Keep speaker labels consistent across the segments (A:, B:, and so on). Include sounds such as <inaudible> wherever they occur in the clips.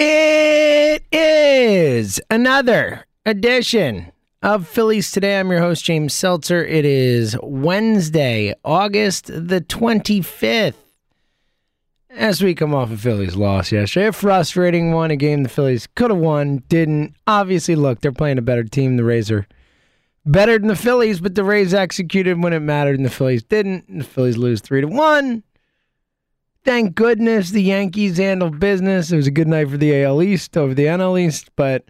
A: It is another edition of Phillies Today. I'm your host, James Seltzer. It is Wednesday, August the 25th. As we come off a Phillies loss yesterday, a frustrating one, a game the Phillies could have won, didn't. Obviously, look, they're playing a better team. The Rays are better than the Phillies, but the Rays executed when it mattered, and the Phillies didn't. And the Phillies lose three to one. Thank goodness the Yankees handled business. It was a good night for the AL East over the NL East, but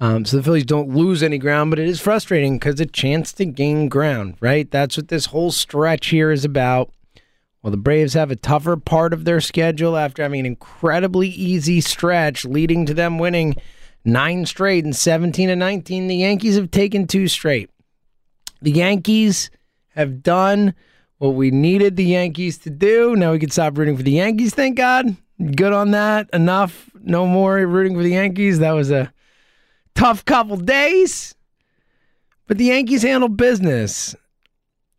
A: um, so the Phillies don't lose any ground. But it is frustrating because a chance to gain ground, right? That's what this whole stretch here is about. Well, the Braves have a tougher part of their schedule after having an incredibly easy stretch leading to them winning nine straight and 17 and 19. The Yankees have taken two straight. The Yankees have done what we needed the Yankees to do. Now we can stop rooting for the Yankees, thank God. Good on that. Enough. No more rooting for the Yankees. That was a tough couple days. But the Yankees handle business.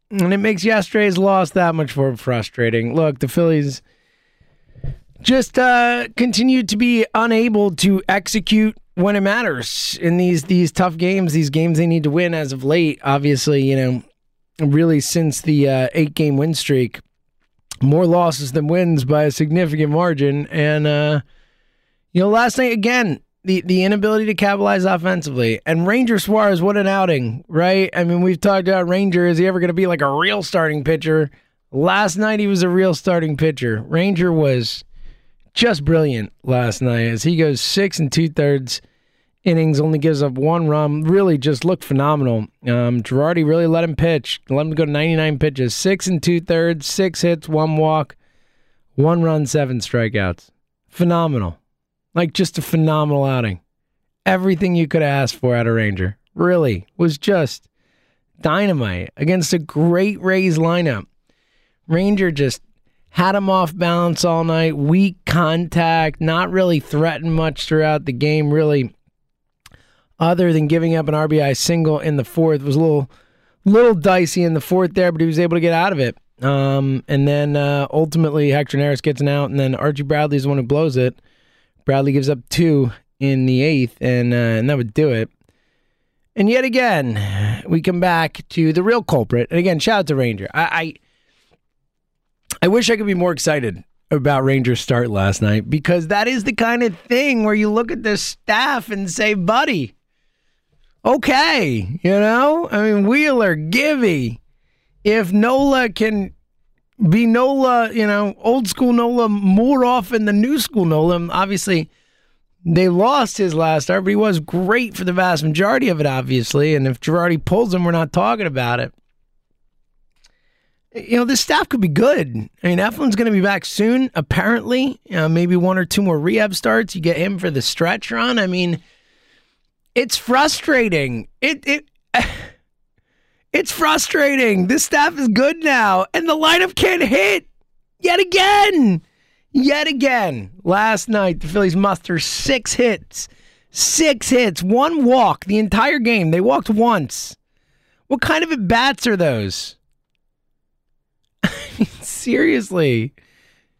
A: And it makes yesterday's loss that much more frustrating. Look, the Phillies just uh, continue to be unable to execute when it matters in these these tough games, these games they need to win as of late. Obviously, you know, really since the uh, eight game win streak, more losses than wins by a significant margin. And uh, you know, last night again, the the inability to capitalize offensively. And Ranger Suarez, what an outing, right? I mean, we've talked about Ranger. Is he ever going to be like a real starting pitcher? Last night he was a real starting pitcher. Ranger was just brilliant last night as he goes six and two thirds innings, only gives up one run. Really just looked phenomenal. Um, Girardi really let him pitch, let him go 99 pitches, six and two thirds, six hits, one walk, one run, seven strikeouts. Phenomenal. Like just a phenomenal outing. Everything you could ask for out of Ranger really was just dynamite against a great Rays lineup. Ranger just had him off balance all night, weak contact, not really threatened much throughout the game, really, other than giving up an RBI single in the fourth. was a little little dicey in the fourth there, but he was able to get out of it. Um, and then uh, ultimately, Hector Neris gets an out, and then Archie Bradley is the one who blows it. Bradley gives up two in the eighth, and uh, and that would do it. And yet again, we come back to the real culprit. And again, shout out to Ranger. I, I I wish I could be more excited about Rangers' start last night because that is the kind of thing where you look at this staff and say, buddy, okay, you know? I mean, Wheeler, Givey, if Nola can be Nola, you know, old school Nola more often than new school Nola, obviously they lost his last start, but he was great for the vast majority of it, obviously. And if Girardi pulls him, we're not talking about it you know, this staff could be good. I mean, Eflin's going to be back soon, apparently. Know, maybe one or two more rehab starts. You get him for the stretch run. I mean, it's frustrating. It it <sighs> it's frustrating. This staff is good now, and the lineup can't hit yet again. Yet again. Last night, the Phillies muster six hits. Six hits, one walk the entire game. They walked once. What kind of at bats are those? <laughs> seriously.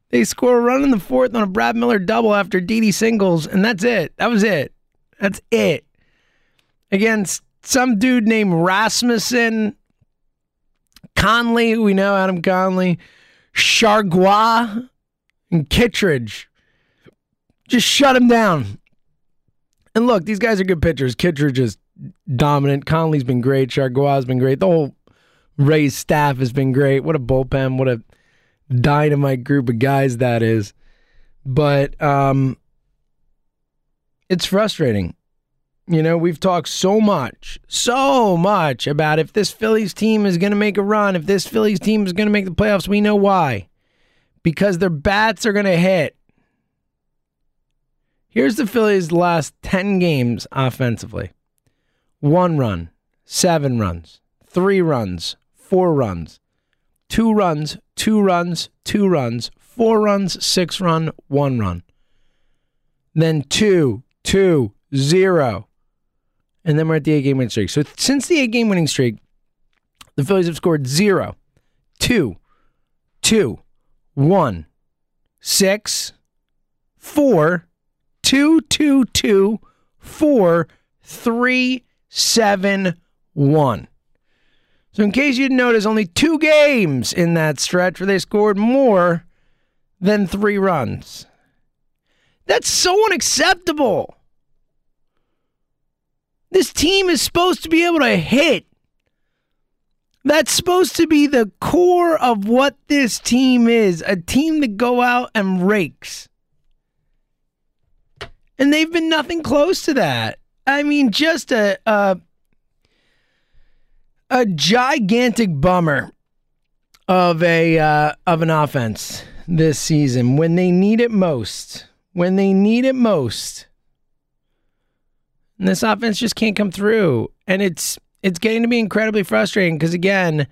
A: They score a run in the fourth on a Brad Miller double after Didi singles, and that's it. That was it. That's it. Against some dude named Rasmussen Conley, we know Adam Conley, Chargois, and Kittredge. Just shut him down. And look, these guys are good pitchers. Kittredge is dominant. Conley's been great. Chargois has been great. The whole Rays staff has been great. What a bullpen. What a dynamite group of guys that is. But um, it's frustrating. You know, we've talked so much, so much about if this Phillies team is going to make a run, if this Phillies team is going to make the playoffs. We know why. Because their bats are going to hit. Here's the Phillies' last 10 games offensively one run, seven runs, three runs, four runs, two runs, two runs, two runs, four runs, six run, one run. Then two, two, zero. And then we're at the eight game winning streak. So since the eight game winning streak, the Phillies have scored zero, two, two, one, six, four, two, two, two, four, three, seven, one. So, in case you didn't notice, only two games in that stretch where they scored more than three runs. That's so unacceptable. This team is supposed to be able to hit. That's supposed to be the core of what this team is a team that go out and rakes. And they've been nothing close to that. I mean, just a, a a gigantic bummer of a uh, of an offense this season when they need it most. When they need it most, and this offense just can't come through, and it's it's getting to be incredibly frustrating because again,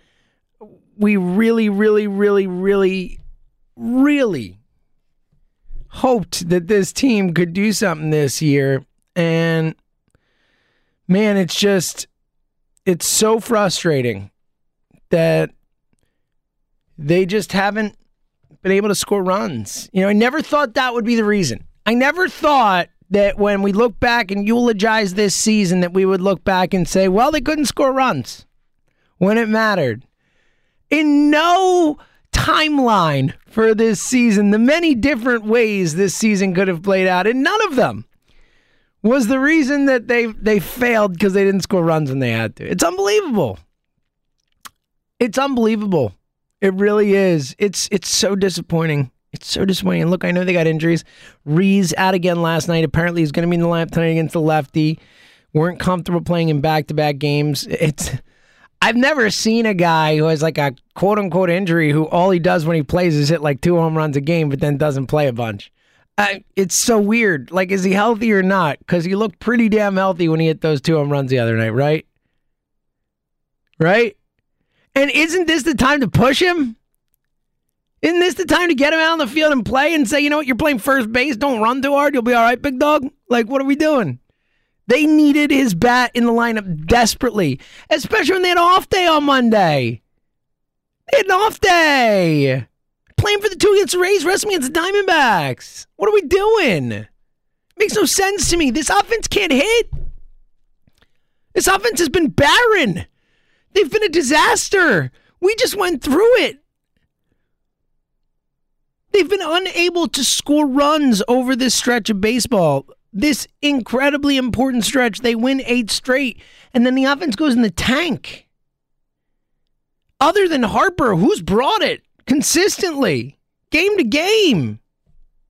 A: we really, really, really, really, really hoped that this team could do something this year, and man, it's just it's so frustrating that they just haven't been able to score runs. You know, I never thought that would be the reason. I never thought that when we look back and eulogize this season that we would look back and say, well, they couldn't score runs when it mattered. In no timeline for this season, the many different ways this season could have played out, and none of them was the reason that they they failed because they didn't score runs when they had to. It's unbelievable. It's unbelievable. It really is. It's it's so disappointing. It's so disappointing. Look, I know they got injuries. Rhys out again last night. Apparently, he's going to be in the lineup tonight against the lefty. weren't comfortable playing in back to back games. It's I've never seen a guy who has like a quote unquote injury who all he does when he plays is hit like two home runs a game, but then doesn't play a bunch. I, it's so weird. Like, is he healthy or not? Because he looked pretty damn healthy when he hit those two home runs the other night, right? Right? And isn't this the time to push him? Isn't this the time to get him out on the field and play and say, you know what, you're playing first base, don't run too hard, you'll be all right, big dog? Like, what are we doing? They needed his bat in the lineup desperately, especially when they had an off day on Monday. They had an off day playing for the two against the Rays, wrestling against the Diamondbacks. What are we doing? Makes no sense to me. This offense can't hit. This offense has been barren. They've been a disaster. We just went through it. They've been unable to score runs over this stretch of baseball. This incredibly important stretch. They win eight straight, and then the offense goes in the tank. Other than Harper, who's brought it? consistently, game to game.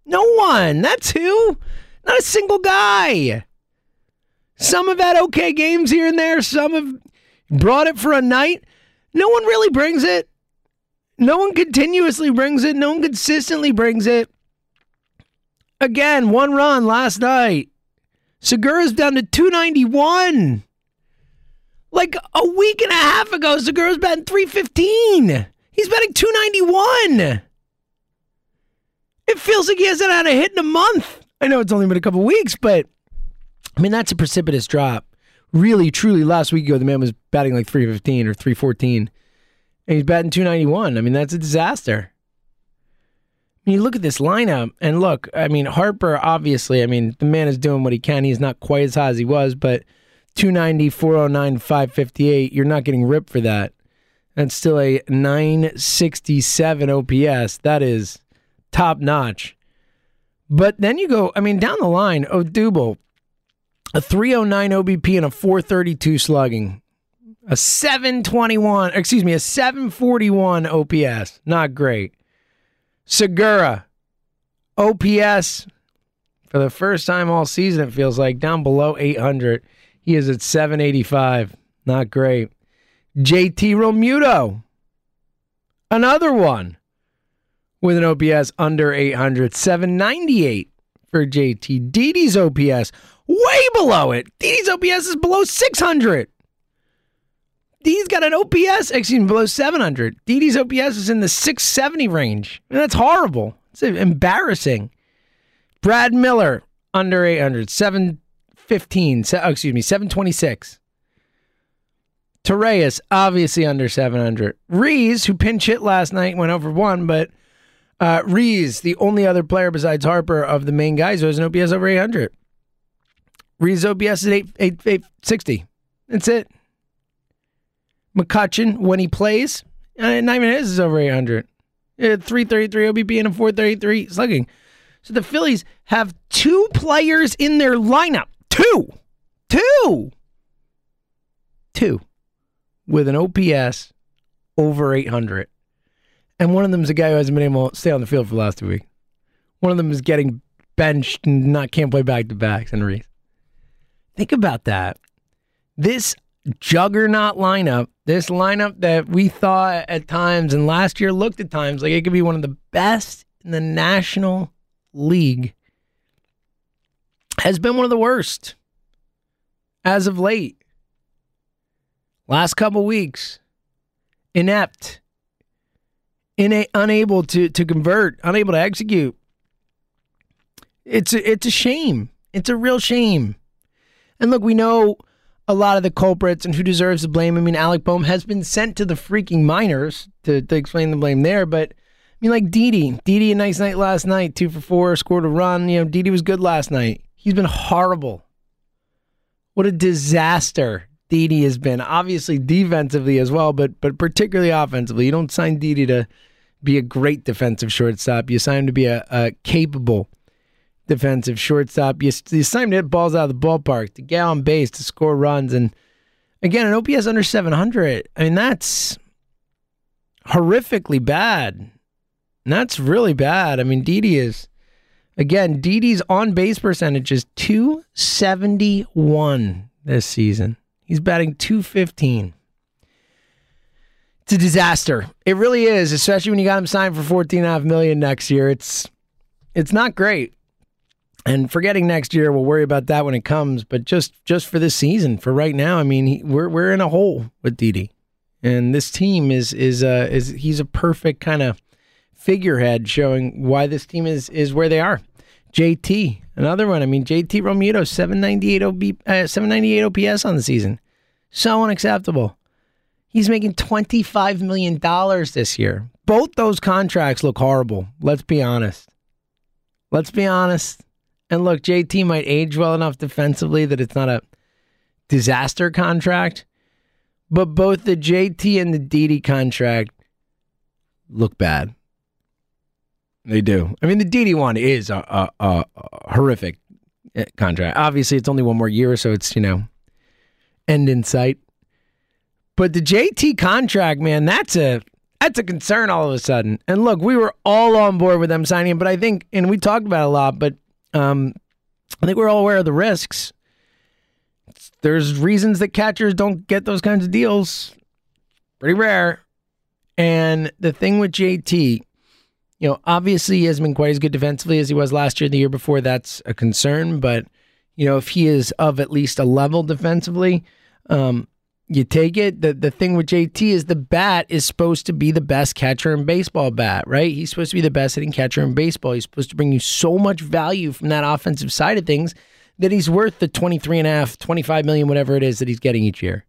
A: No one. That's who. Not a single guy. Some have had okay games here and there. Some have brought it for a night. No one really brings it. No one continuously brings it. No one consistently brings it. Again, one run last night. Segura's down to 291. Like a week and a half ago, Segura's batting 315. He's batting 291. It feels like he hasn't had a hit in a month. I know it's only been a couple weeks, but I mean, that's a precipitous drop. Really, truly, last week ago, the man was batting like 315 or 314, and he's batting 291. I mean, that's a disaster. I mean, you look at this lineup, and look, I mean, Harper, obviously, I mean, the man is doing what he can. He's not quite as high as he was, but 290, 409, 558, you're not getting ripped for that. That's still a 967 OPS. That is top notch. But then you go, I mean, down the line, Odubel, a 309 OBP and a 432 slugging, a 721, excuse me, a 741 OPS. Not great. Segura, OPS for the first time all season, it feels like, down below 800. He is at 785. Not great. JT Realmuto, another one with an OPS under 800, 798 for JT. Didi's OPS way below it. Didi's OPS is below 600. Didi's got an OPS, excuse me, below 700. Didi's OPS is in the 670 range. And that's horrible. It's embarrassing. Brad Miller under 800, 715, se- oh, excuse me, 726. Torreyes, obviously under 700. Rhys, who pinch hit last night, went over one, but uh, Rhys, the only other player besides Harper of the main guys who has an OPS over 800. Rhys OPS is 8, 8, 860. That's it. McCutchen, when he plays, uh, not even his is over 800. Uh, 333 OBP and a 433 slugging. So the Phillies have two players in their lineup. Two. Two. Two. With an OPS over 800. And one of them is a guy who hasn't been able to stay on the field for the last two weeks. One of them is getting benched and not can't play back to backs and Rhys. Think about that. This juggernaut lineup, this lineup that we thought at times and last year looked at times like it could be one of the best in the National League, has been one of the worst as of late. Last couple weeks, inept, ina- unable to to convert, unable to execute. It's a, it's a shame. It's a real shame. And look, we know a lot of the culprits and who deserves the blame. I mean, Alec Bohm has been sent to the freaking minors to, to explain the blame there. But I mean, like Didi, Didi, a nice night last night, two for four, scored a run. You know, Didi was good last night. He's been horrible. What a disaster Didi has been. Obviously defensively as well, but but particularly offensively. You don't sign Didi to be a great defensive shortstop. You sign him to be a, a capable defensive shortstop. You, you sign hit balls out of the ballpark, to get on base, to score runs, and again, an OPS under 700. I mean, that's horrifically bad. And that's really bad. I mean, Didi is again, Didi's on base percentage is 271 this season. He's batting 215. It's a disaster. It really is, especially when you got him signed for 14.5 million next year. It's it's not great. And forgetting next year, we'll worry about that when it comes. But just just for this season, for right now, I mean, he, we're we're in a hole with Didi, and this team is is uh is he's a perfect kind of figurehead showing why this team is is where they are. JT, another one. I mean, JT Realmuto, 798 OB, uh, 798 OPS on the season. So unacceptable. He's making $25 million this year. Both those contracts look horrible. Let's be honest. Let's be honest. And look, JT might age well enough defensively that it's not a disaster contract. But both the JT and the Didi contract look bad. They do. I mean, the Didi one is a, a, a, horrific eh, contract. Obviously, it's only one more year, so it's, you know, end in sight. But the JT contract, man, that's a that's a concern all of a sudden. And look, we were all on board with them signing him, but I think, and we talked about it a lot, but um, I think we're all aware of the risks. There's reasons that catchers don't get those kinds of deals. Pretty rare. And the thing with JT, you know, obviously he hasn't been quite as good defensively as he was last year, the year before. That's a concern. But, you know, if he is of at least a level defensively, um, you take it. The the thing with JT is the bat is supposed to be the best catcher in baseball bat, right? He's supposed to be the best hitting catcher in baseball. He's supposed to bring you so much value from that offensive side of things that he's worth the 23 and a half, 25 million, whatever it is that he's getting each year.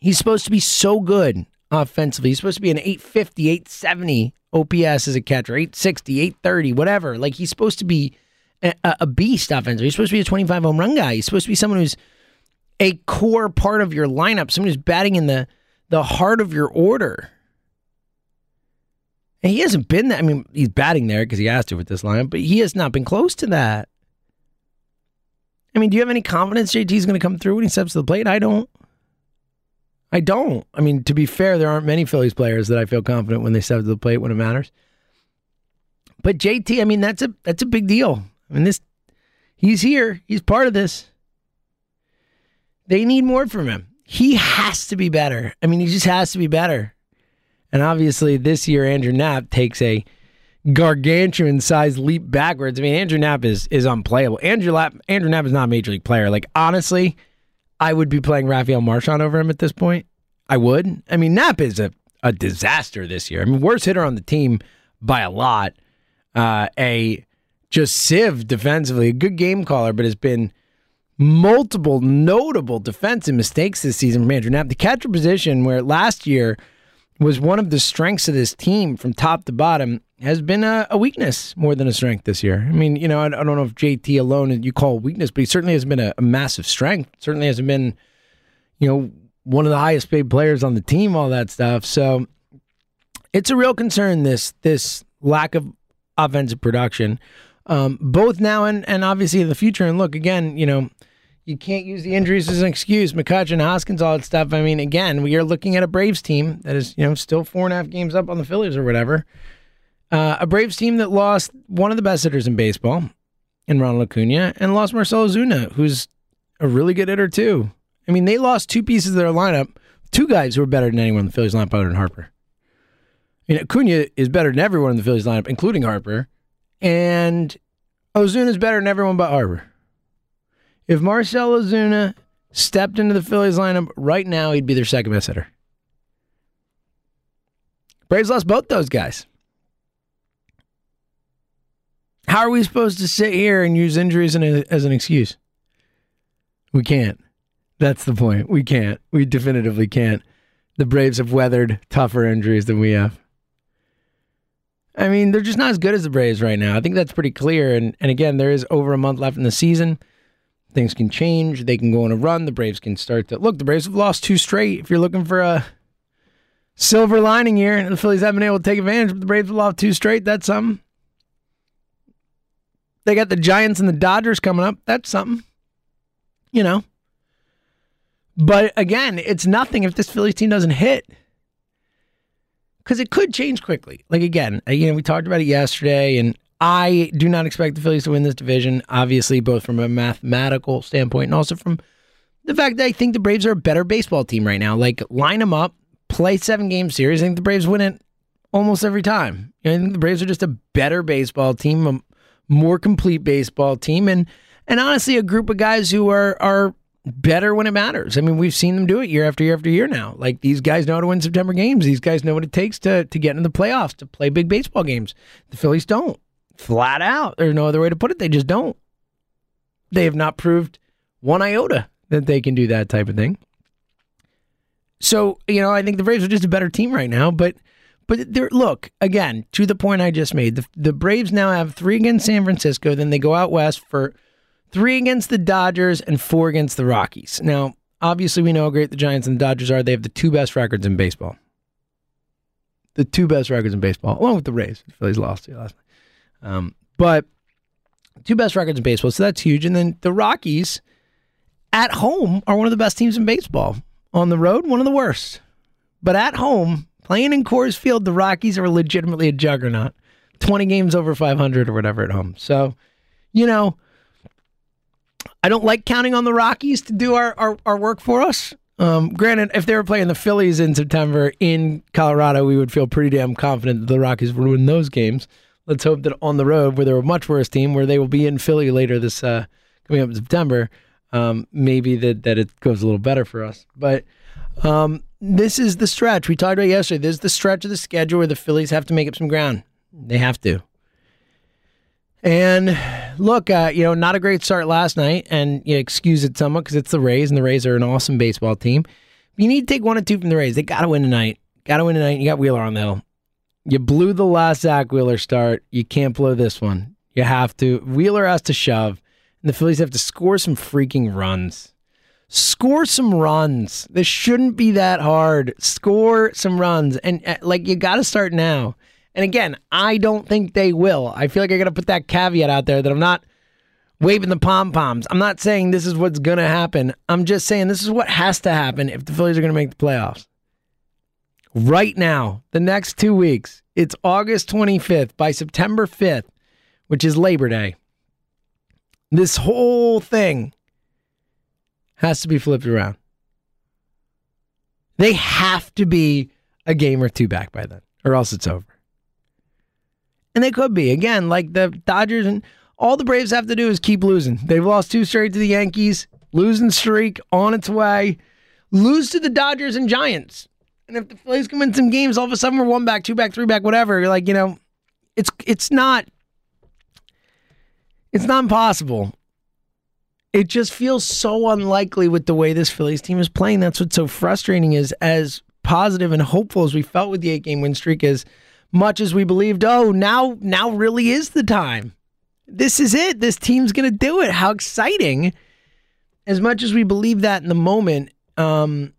A: He's supposed to be so good offensively. He's supposed to be an 850, 870 OPS as a catcher, 860, 830, whatever. Like he's supposed to be a, a beast offensively. He's supposed to be a 25 home run guy. He's supposed to be someone who's a core part of your lineup, someone who's batting in the the heart of your order. And he hasn't been that. I mean, he's batting there because he has to with this lineup, but he has not been close to that. I mean, do you have any confidence JT's going to come through when he steps to the plate? I don't. I don't. I mean, to be fair, there aren't many Phillies players that I feel confident when they step to the plate when it matters. But JT, I mean, that's a that's a big deal. I mean, this he's here. He's part of this. They need more from him. He has to be better. I mean, he just has to be better. And obviously, this year Andrew Knapp takes a gargantuan sized leap backwards. I mean, Andrew Knapp is is unplayable. Andrew Knapp, Andrew Knapp is not a major league player. Like honestly, I would be playing Rafael Marchán over him at this point. I would. I mean, Knapp is a, a disaster this year. I mean, worst hitter on the team by a lot. Uh, a just sieve defensively, a good game caller, but has been multiple notable defensive mistakes this season from Andrew Knapp. The catcher position, where last year was one of the strengths of this team from top to bottom, has been a, a weakness more than a strength this year. I mean, you know, I, I, don't know if JT alone you call weakness, but he certainly has been a, a massive strength. Certainly hasn't been, you know, one of the highest paid players on the team, all that stuff. So it's a real concern this this lack of offensive production, um, both now and and obviously in the future. And look again, you know you can't use the injuries as an excuse. McCutchen, Hoskins, all that stuff. I mean, again, we are looking at a Braves team that is, you know, still four and a half games up on the Phillies or whatever. Uh, a Braves team that lost one of the best hitters in baseball in Ronald Acuna and lost Marcell Ozuna, who's a really good hitter too. I mean, they lost two pieces of their lineup, two guys who are better than anyone in the Phillies lineup other than Harper. I mean, Acuna is better than everyone in the Phillies lineup, including Harper, and Ozuna is better than everyone but Harper. If Marcell Ozuna stepped into the Phillies lineup right now, he'd be their second best hitter. Braves lost both those guys. How are we supposed to sit here and use injuries as an excuse? We can't. That's the point. We can't. We definitively can't. The Braves have weathered tougher injuries than we have. I mean, they're just not as good as the Braves right now. I think that's pretty clear. And and again, there is over a month left in the season. Things can change. They can go on a run. The Braves can start to look. The Braves have lost two straight. If you're looking for a silver lining here, the Phillies haven't been able to take advantage, but the Braves have lost two straight. That's something. They got the Giants and the Dodgers coming up. That's something. You know. But again, it's nothing if this Phillies team doesn't hit. Because it could change quickly. Like again, uh, you know, we talked about it yesterday, and I do not expect the Phillies to win this division, obviously, both from a mathematical standpoint and also from the fact that I think the Braves are a better baseball team right now. Like, line them up, play seven game series. I think the Braves win it almost every time. I think the Braves are just a better baseball team, a more complete baseball team, and and honestly, a group of guys who are are better when it matters. I mean, we've seen them do it year after year after year now. Like these guys know how to win September games. These guys know what it takes to to get into the playoffs, to play big baseball games. The Phillies don't. Flat out. There's no other way to put it. They just don't. They have not proved one iota that they can do that type of thing. So, you know, I think the Braves are just a better team right now, but but they're look, again, to the point I just made. The the Braves now have 3 against San Francisco, then they go out west for 3 against the Dodgers and 4 against the Rockies. Now, obviously we know how great the Giants and the Dodgers are. They have the two best records in baseball. The two best records in baseball, along with the Rays. The Phillies lost to last night. Um, but two best records in baseball, so that's huge. And then the Rockies at home are one of the best teams in baseball. On the road, one of the worst. But at home, playing in Coors Field, the Rockies are legitimately a juggernaut. 20 games over 500 or whatever at home. So, you know, I don't like counting on the Rockies to do our, our, our work for us. Um, granted, if they were playing the Phillies in September in Colorado, we would feel pretty damn confident that the Rockies would win those games let's hope that on the road, where they're a much worse team, where they will be in Philly later this uh, coming up in September, um, maybe that that it goes a little better for us. But um, this is the stretch we talked about yesterday. This is the stretch of the schedule where the Phillies have to make up some ground. They have to. And look, uh, you know, not a great start last night, and you excuse it somewhat because it's the Rays, and the Rays are an awesome baseball team. You need to take one or two from the Rays. They got to win tonight. Got to win tonight. You got Wheeler on the hill. You blew the last Zach Wheeler start. You can't blow this one. You have to. Wheeler has to shove, and the Phillies have to score some freaking runs. Score some runs. This shouldn't be that hard. Score some runs, and uh, like you got to start now. And again, I don't think they will. I feel like I got to put that caveat out there that I'm not waving the pom poms. I'm not saying this is what's going to happen. I'm just saying this is what has to happen if the Phillies are going to make the playoffs. Right now, the next two weeks, it's August 25th. By September 5th, which is Labor Day, this whole thing has to be flipped around. They have to be a game or two back by then, or else it's over. And they could be. Again, like the Dodgers and all the Braves have to do is keep losing. They've lost two straight to the Yankees, losing streak on its way, lose to the Dodgers and Giants. And if the Phillies can win some games, all of a sudden we're one back, two back, three back, whatever. You're like, you know, it's it's not it's not impossible. It just feels so unlikely with the way this Phillies team is playing. That's what's so frustrating is as positive and hopeful as we felt with the eight game win streak, as much as we believed, oh, now now really is the time. This is it. This team's gonna do it. How exciting. As much as we believed that in the moment, um,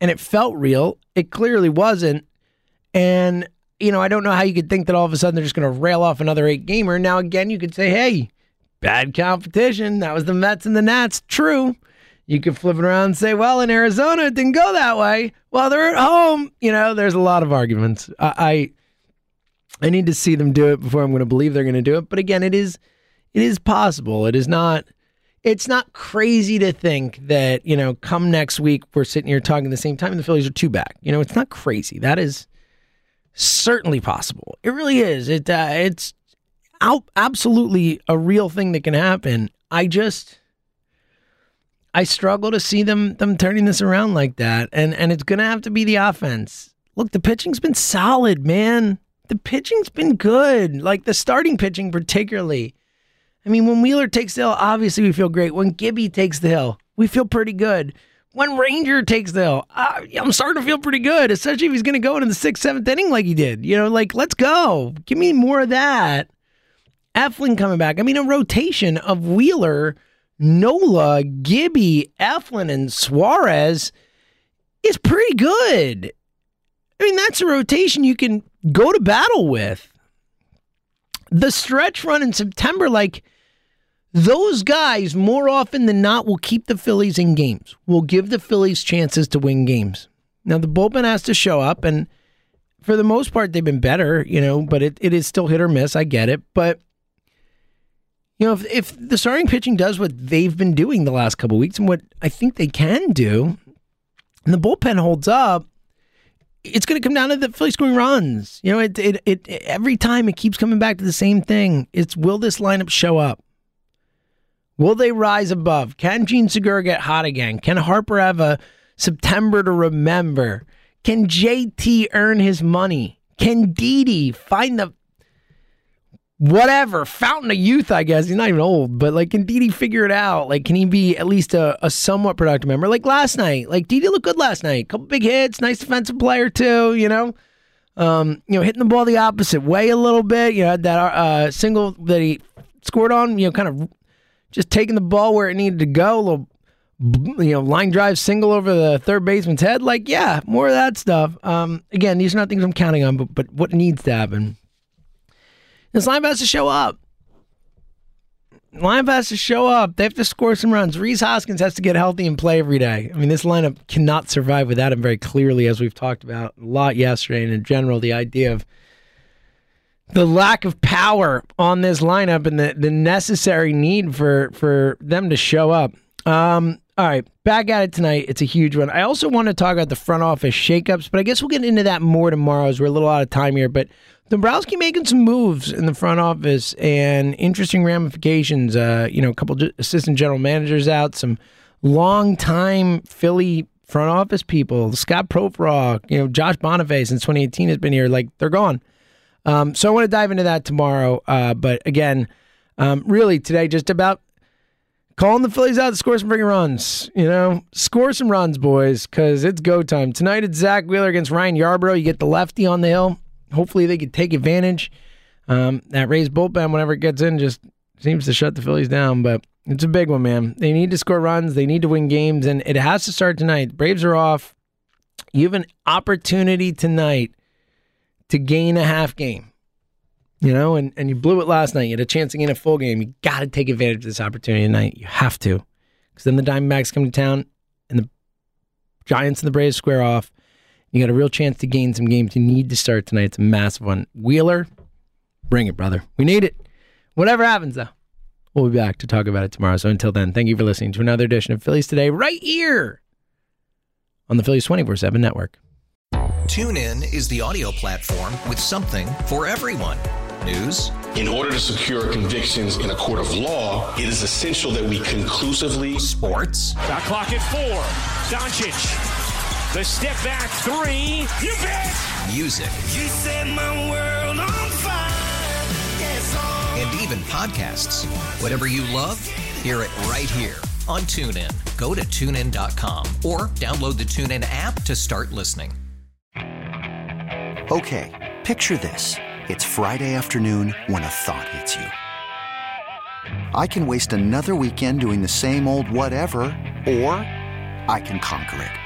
A: and it felt real, it clearly wasn't. And, you know, I don't know how you could think that all of a sudden they're just going to rail off another eight gamer. Now, again, you could say, hey, bad competition. That was the Mets and the Nats. True. You could flip it around and say, well, in Arizona, it didn't go that way. Well, they're at home. You know, there's a lot of arguments. I, I, I need to see them do it before I'm going to believe they're going to do it. But again, it is, it is possible. It is not it's not crazy to think that, you know, come next week, we're sitting here talking at the same time and the Phillies are two back. You know, it's not crazy. That is certainly possible. It really is. It uh, It's out, absolutely a real thing that can happen. I just. I struggle to see them them turning this around like that, and and it's gonna have to be the offense. Look, the pitching's been solid, man. The pitching's been good, like the starting pitching particularly. I mean, when Wheeler takes the hill, obviously we feel great. When Gibby takes the hill, we feel pretty good. When Ranger takes the hill, uh, I'm starting to feel pretty good, especially if he's going to go into the sixth, seventh inning like he did. You know, like, let's go. Give me more of that. Eflin coming back. I mean, a rotation of Wheeler, Nola, Gibby, Eflin, and Suarez is pretty good. I mean, that's a rotation you can go to battle with. The stretch run in September, like, those guys, more often than not, will keep the Phillies in games, will give the Phillies chances to win games. Now, the bullpen has to show up, and for the most part, they've been better, you know, but it, it is still hit or miss. I get it. But, you know, if, if the starting pitching does what they've been doing the last couple weeks and what I think they can do, and the bullpen holds up, it's going to come down to the Phillies scoring runs. You know, it, it, it, every time it keeps coming back to the same thing. It's will this lineup show up? Will they rise above? Can Jean Segura get hot again? Can Harper have a September to remember? Can JT earn his money? Can Didi find the whatever fountain of youth? I guess he's not even old, but like, can Didi figure it out? Like, can he be at least a, a somewhat productive member? Like last night, like Didi looked good last night. Couple big hits, nice defensive player too. You know, um, you know, hitting the ball the opposite way a little bit. You know, had that uh, single that he scored on. You know, kind of just taking the ball where it needed to go, a little you know, line drive single over the third baseman's head. Like, yeah, more of that stuff. Um, again, these are not things I'm counting on, but but what needs to happen. Has to show up. To show up. They have to score some runs. Rhys Hoskins has to get healthy and play every day. I mean, this lineup cannot survive without him very clearly, as we've talked about a lot yesterday. And in general, the idea of the lack of power on this lineup and the, the necessary need for for them to show up. Um, all right, back at it tonight. It's a huge one. I also want to talk about the front office shakeups, but I guess we'll get into that more tomorrow as we're a little out of time here. But Dombrowski making some moves in the front office and interesting ramifications. Uh, you know, a couple assistant general managers out, some long-time Philly front office people, Scott Proefrock, you know, Josh Bonifay since 2018 has been here. Like they're gone. Um, so I want to dive into that tomorrow. Uh, but again, um, really today, just about calling the Phillies out to score some freaking runs. You know, score some runs, boys, because it's go time. Tonight it's Zach Wheeler against Ryan Yarbrough. You get the lefty on the hill. Hopefully they can take advantage. Um, that Rays bullpen, whenever it gets in, just seems to shut the Phillies down. But it's a big one, man. They need to score runs. They need to win games, and it has to start tonight. Braves are off. You have an opportunity tonight to gain a half game. You know, and, and you blew it last night. You had a chance to gain a full game. You got to take advantage of this opportunity tonight. You have to. Because then the Diamondbacks come to town and the Giants and the Braves square off. You got a real chance to gain some games. You need to start tonight. It's a massive one. Wheeler, bring it, brother. We need it. Whatever happens, though, we'll be back to talk about it tomorrow. So until then, thank you for listening to another edition of Phillies Today right here on the Phillies 24 7 network.
B: Tune in is the audio platform with something for everyone. News,
C: In order to secure convictions in a court of law, it is essential that we conclusively
B: sports,
D: Shot clock at four. Doncic. The step back three. You bet.
B: music,
E: You set my world on fire. Yes, oh.
B: and even podcasts. Whatever you love, hear it right here on TuneIn. Go to tunein.com or download the TuneIn app to start listening.
F: Okay, picture this. It's Friday afternoon when a thought hits you. I can waste another weekend doing the same old whatever, or I can conquer it.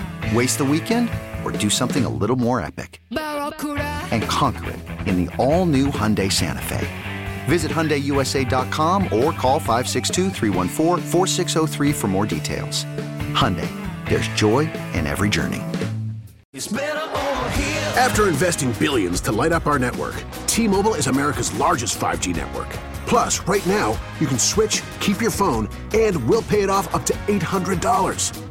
F: Waste the weekend or do something a little more epic? And conquer it in the all new Hyundai Santa Fe. Visit HyundaiUSA.com or call 562-314-4603 for more details. Hyundai, there's joy in every journey.
G: After investing billions to light up our network, T-Mobile is America's largest 5G network. Plus, right now, you can switch, keep your phone, and we'll pay it off up to $800.